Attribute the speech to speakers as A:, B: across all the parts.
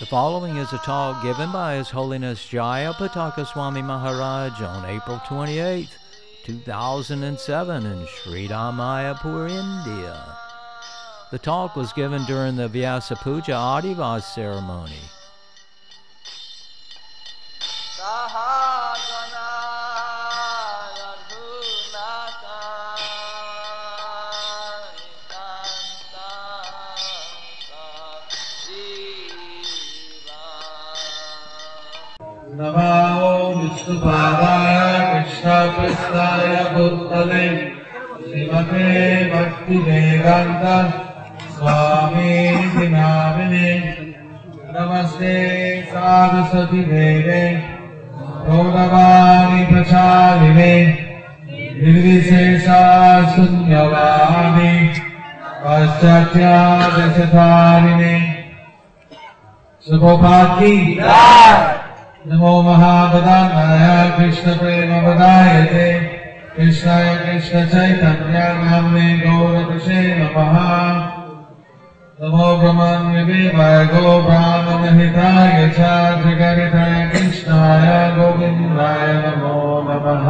A: The following is a talk given by His Holiness Jaya Pataka Swami Maharaj on April 28, 2007 in Sri Mayapur, India. The talk was given during the Vyasa Puja Adivas ceremony.
B: श्रीमते भक्तिवेदान्त स्वामी नामिने नमस्ते साधुसति देवे। गौरवाणि प्रचारिणे निर्विशेषा शून्यवाणि। पाश्चात्यादशधारिणे। शुभोपाकी नमो प्रेम वदायते कृष्णाय कृष्ण चैतन्य नाम्ने गौरकृषे नमः। नमो ब्रह्मण्यदेवाय गो च जगरिताय कृष्णाय गोविन्दाय नमो नमः।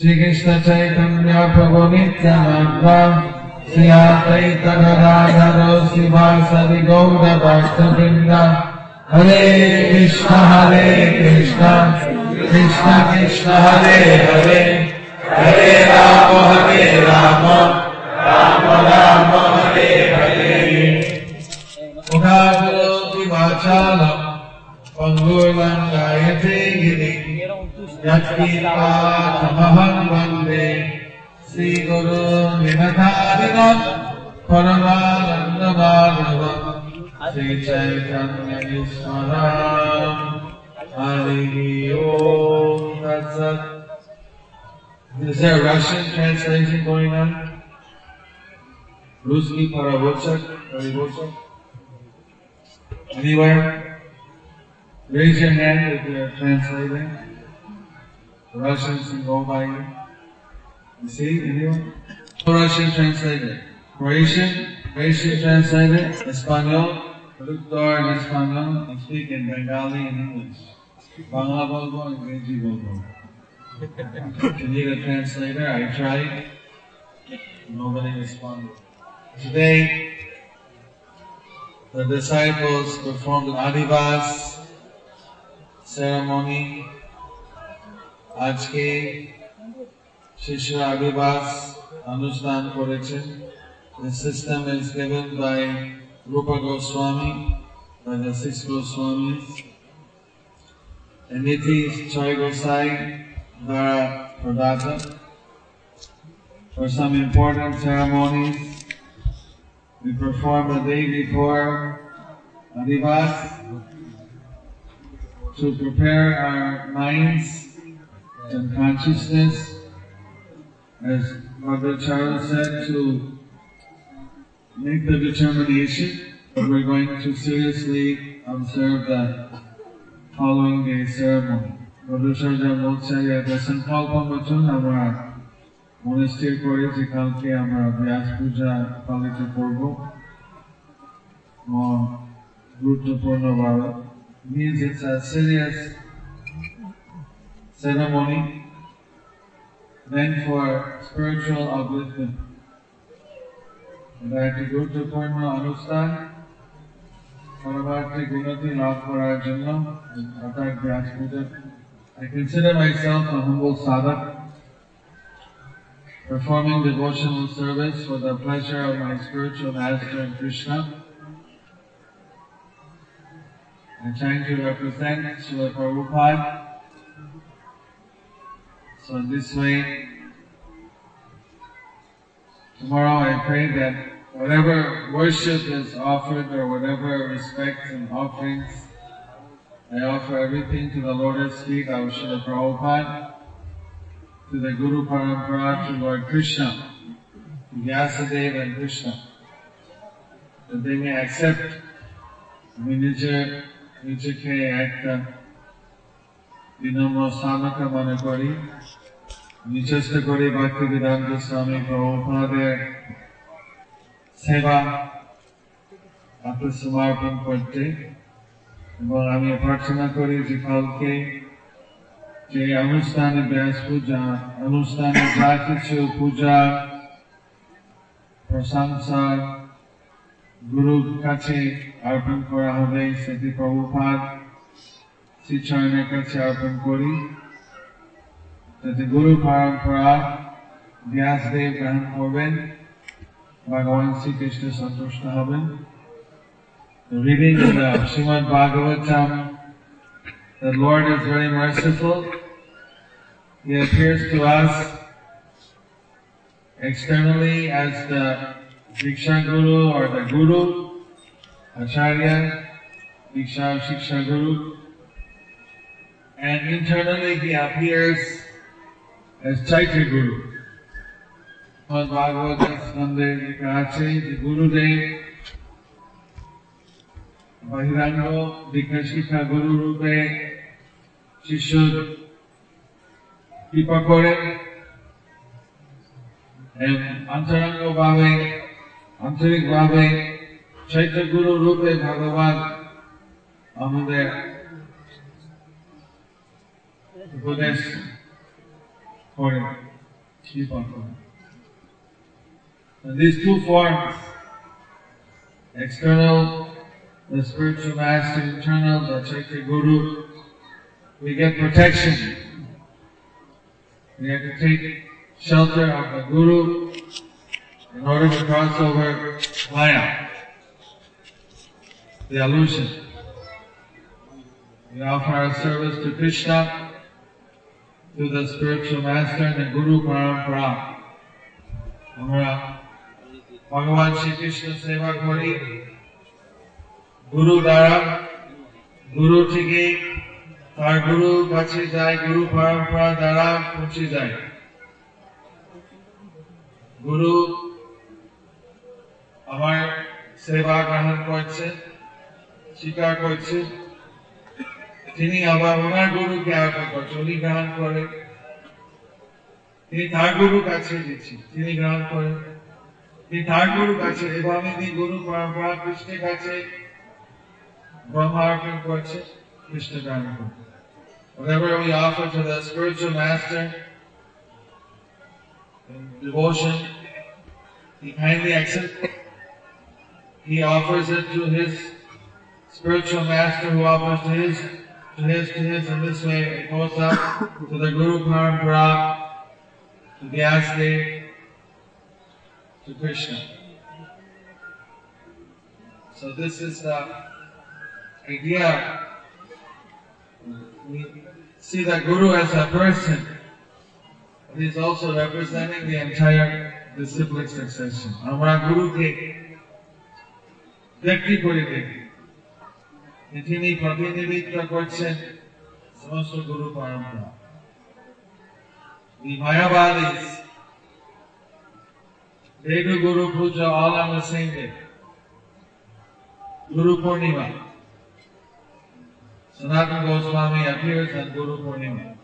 B: श्रीकृष्ण चैतन्य प्रभु नित्यानन्द श्री अद्वैत गदाधर श्रीवासदि गौरभक्तवृन्द हरे कृष्ण हरे कृष्ण कृष्ण कृष्ण हरे हरे हरे राम हरे राम राम राम हरे हरे मुखाकरोति वाचालम् पङ्गुर्वं गायते गिरि यत्कीर्पाठमहं वन्दे श्रीगुरु निमधारिणम् परमानन्दमाधवम् श्रीचैतन्यविस्मराम् हरि ओम् तत्सत् Is there a Russian translation going on? Ruski Paravochak? Anywhere? Raise your hand if you're translating. The Russians can go by you. You see, anyone? Russian translator. Croatian, Croatian translator, Espanol, traductor in Espanol, and speak in Bengali and English. Bangla bolbo, English bolbo. You need a translator, I tried. Nobody responded. Today, the disciples performed an Adivas ceremony. আজকে শিশু আদিবাস অনুষ্ঠান করেছেন The system is given by Rupa Goswami, by the six Goswamis. And Niti Choi Gosai, Dara Pradata. For some important ceremonies, we perform the day before Adivas to prepare our minds and consciousness, as Mother Charles said, to make the determination that we're going to seriously observe the following day ceremony. Charles বলছে একটা সংকল্প মতন আমরা মনে স্থির করে যে কালকে আমরা ব্যাস পূজা পালিত করব। গুরুত্বপূর্ণ ভাবে means it's a serious ceremony meant for spiritual upliftment. এটা একটি গুরুত্বপূর্ণ অনুষ্ঠান। পরবর্তী গুণতি লাভ করার জন্য অর্থাৎ ব্যাস পূজা I consider myself a humble sadhak performing devotional service for the pleasure of my spiritual master Krishna. I'm trying to represent Srila Prabhupada. So in this way, tomorrow I pray that whatever worship is offered or whatever respect and offerings, I offer everything to the Lotus feet of Srila Prabhupada, to the Guru Parampara, to Lord Krishna, to Vyasadeva and Krishna, that they may accept আমি নিজে নিজেকে একটা বিনম্র স্থানকে মনে করি আমি চেষ্টা করি ভক্তি বেদান্ত স্বামী প্রভুপাদের সেবা আত্মসমর্পণ করতে এবং আমি প্রার্থনা করি যে কালকে যে অনুষ্ঠানে ব্যাস পূজা, অনুষ্ঠানে যা কিছু পূজা, প্রশংসা, গুরুর কাছে অর্পণ করা হবে, সেটি প্রভুপাদ শ্রীচরণের কাছে অর্পণ করি। যাতে গুরু পরম্পরা ব্যাসদেব গ্রহণ করবেন, ভগবান শ্রীকৃষ্ণ সন্তুষ্ট হবেন। The reading the Srimad Bhagavatam, the Lord is very merciful. He appears to us externally as the Diksha Guru or the Guru, Acharya, Diksha Shiksha Guru. And internally he appears as Chaitya Guru. Bhagavatam Sunday Vikache, the Guru Dev, বহিরাঙ্গ দীক্ষা শিক্ষা গুরু রূপে শিষ্য কৃপা করে অন্তরঙ্গ ভাবে আন্তরিক ভাবে গুরু রূপে ভগবান আমাদের উপদেশ করে কৃপা করে। These two forms, external the spiritual master eternal, the Chaitya Guru, we get protection. We have to take shelter of the Guru in order to cross over Maya, the illusion. We offer our service to Krishna, to the spiritual master and the Guru Parampara. আমরা ভগবান Krishna seva kori. গুরু দ্বারা গুরু থেকে তার গুরু কাছে যায়, গুরু পরম্পরা দ্বারা পৌঁছে যায়। গুরু আমার সেবা গ্রহণ করছে, স্বীকার করছে। তিনি আবার ওনার গুরুকে আজ্ঞা করছে উনি গ্রহণ করে। তিনি তার গুরু কাছে দিচ্ছি তিনি গ্রহণ করেন তিনি তার গুরু কাছে এভাবে তিনি গুরু পরম্পরা কৃষ্ণের কাছে Brahmarpan Kvacha, Krishna Dharma. Whatever we offer to the spiritual master in devotion, he kindly accepts it. He offers it to his spiritual master who offers to his, to his, to his, and this way it goes up to the Guru Parampara, to Vyasdev, to Krishna. So this is the idea. We see the Guru as a person. He is also representing the entire disciplic succession. আমরা গুরুকে ব্যক্তি করে দেখি তিনি প্রতিনিধিত্ব করছেন সমস্ত গুরু পরম্পরা The Mayavadis, they do Guru Puja all on the same day. Guru Purnima. Sanatana Goswami appears on Guru Purnima.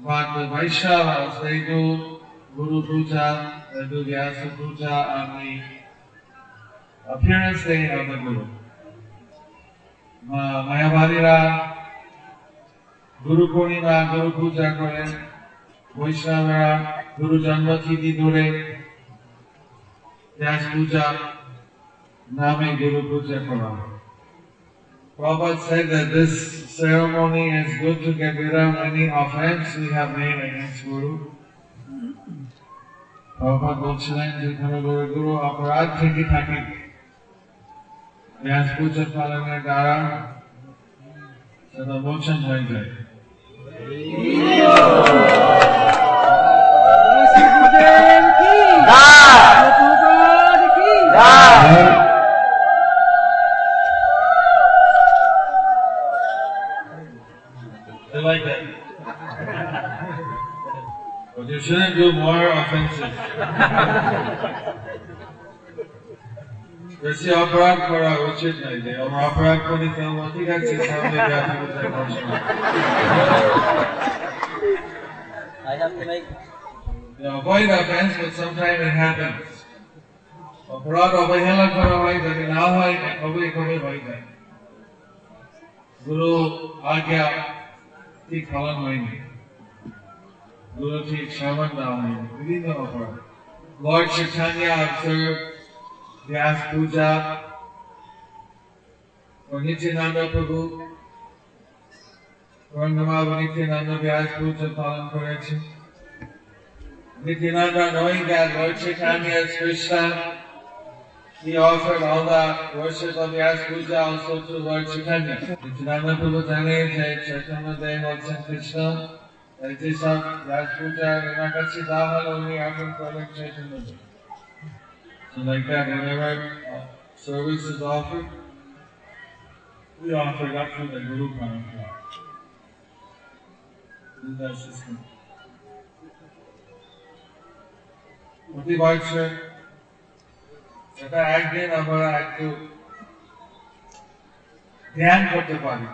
B: But the Vaishnavas, they do Guru Puja, they do Vyasa Puja on the appearance day of the Guru. Ma- Mayavadira Guru Purnima, Guru Puja করেন বৈষ্ণবরা গুরু জন্মতিথি ধরে ব্যাস পূজা নামে গুরু পূজা করা হয় Prabhupada said that this ceremony is good to get rid of any offense we have made against Guru. Prabhupada বলছিলেন যে কোনো গুরু গুরু অপরাধ থেকে থাকে ব্যাস পূজা পালনের দ্বারা সেটা মোচন হয়ে যায় you shouldn't do more offenses. বেশি অপরাধ করা উচিত নয় যে আমরা অপরাধ করি তো আমরা ঠিক আছে সামনে ব্যাস পূজায় বসবো
C: I have to make
B: You avoid offense, but sometimes it happens. অপরাধ অবহেলা করা হয় যদি না হয় কবে কবে হয়ে যায় গুরু আজ্ঞা ঠিক পালন হয়নি গুরু ঠিক সামান দেওয়া হয়নি Lord Chaitanya observed Vyas Puja for Nityananda Prabhu Purnamav Nityananda Vyas Puja পালন করেছে Nityananda, knowing that Lord Chaitanya is Krishna, he offered all the worship of Yas Puja also to Lord Chaitanya. Nityananda Prabhu জানে যে Chaitanya Dev হচ্ছেন কৃষ্ণ তাই যেসব Yas Puja ওনার কাছে দেওয়া হলো উনি অর্পণ করলেন Chaitanya Dev. So like that, whenever uh, service is offered, we offer it up to the Guru Parampara. This is that system. প্রতি বছর সেটা একদিন আমরা একটু ধ্যান করতে পারি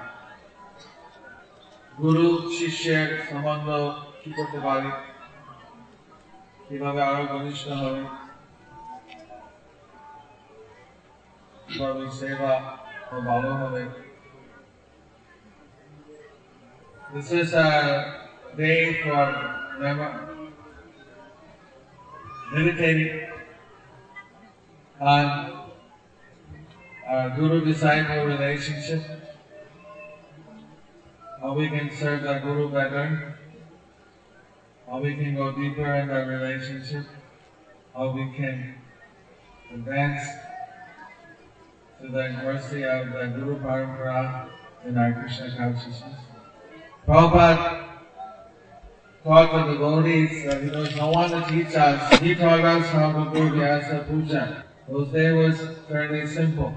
B: গুরু শিষ্যের সম্বন্ধ কি করতে পারি কিভাবে আরো ঘনিষ্ঠ হবে কিভাবে সেবা ও ভালো হবে This is a day for remember, meditating on our guru disciple relationship, how we can serve the Guru better, how we can go deeper in our relationship, how we can advance to the mercy of the Guru Parampara in our Krishna consciousness. Prabhupada taught the devotees that he was no one to teach us. He taught us how to do Vyasa Puja. Those day was fairly simple.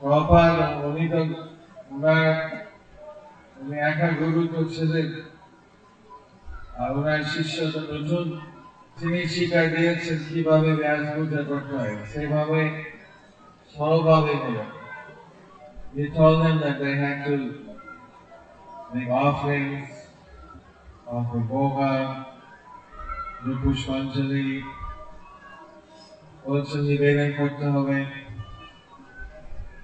B: Prabhupada, only the ওনার উনি একা গুরু তো আর ওনার শিষ্য তো নতুন তিনি দিয়েছেন কীভাবে ব্যাস করতে হয় সেভাবে He told them that they had to make offerings, offer boga, pushpanjali, করতে হবে।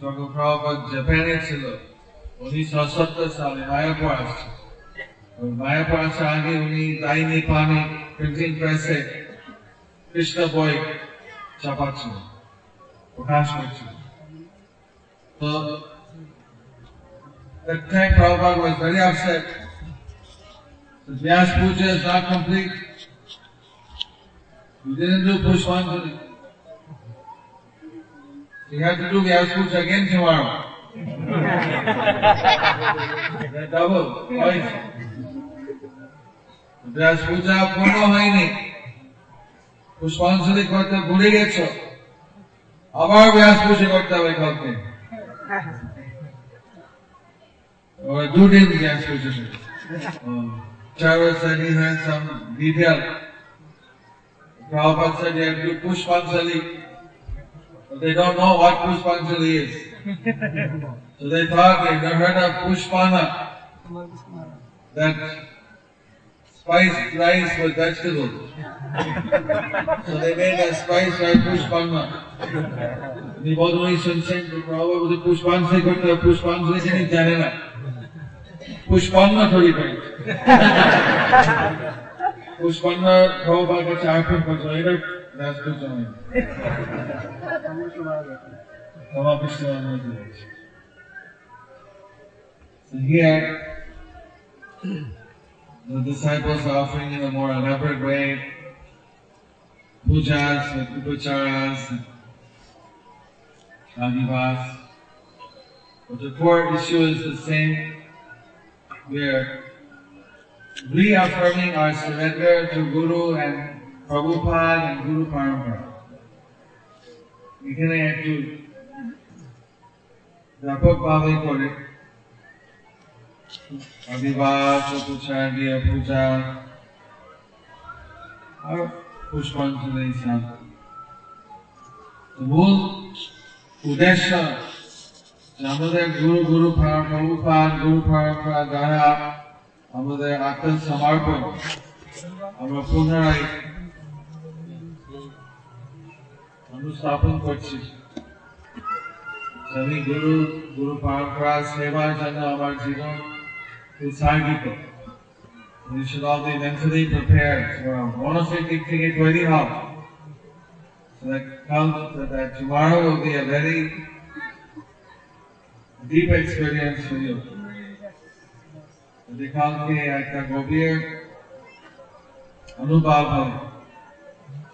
B: যখন প্রভাব জাপানে ছিল উনিশশো সত্তর সালে মায়াপুর আসছে ওই মায়াপুর আসার আগে উনি দাইনি পানি প্রিন্টিং প্রেসে কৃষ্ণ বই চাপাচ্ছিল প্রকাশ করছিল তো That time Prabhupada was very upset. The Vyas Puja is not complete. You didn't do Pushpanjali. You have to do Vyas Puja again tomorrow. Double, twice. Vyas Puja পূর্ণ হয়নি পুষ্পাঞ্জলি করতে ভুলে গেছ আবার ব্যাস পুজো করতে হবে কালকে gas puja. Um, Chara said he had some detail. Prabhupada said you have to do Pushpanjali. But they don't know what Pushpanjali is. so they thought they never heard of Pushpana, that spiced rice with vegetables. so they made a spice rice Pushpana. Ni bodhmai sunsen prabhu bodhi Pushpanjali kutta Pushpanjali kini janena. Pushpanna thodi koi. Pushpanna prabhu bhagat chakram kutta. That's good joining. So here, the disciples are offering in a more elaborate way pujas with upacharas, adivas. But the core issue is the same. We're reaffirming our surrender to Guru and Prabhupada and Guru Parampara. এখানে একটু ব্যাপকভাবে করে আদিবাস পূজা দিয়ে পূজা আর পুষ্পাঞ্জলি স্নান তো মূল উদ্দেশ্য যে আমাদের গুরু গুরু প্রভুপাদ গুরু পরম্পরা দ্বারা আমাদের আত্মসমর্পণ আমরা পুনরায় નું સ્થાપન કરશે સમી ગુરુ ગુરુ પરંપરા સેવા જન અમાર જીવન ઉત્સાહિત We should all be mentally prepared for a wonderful teaching at Wadi Hall. So that, come, so that tomorrow will be a very deep experience for you. They can't be like a Gobir Anubhav.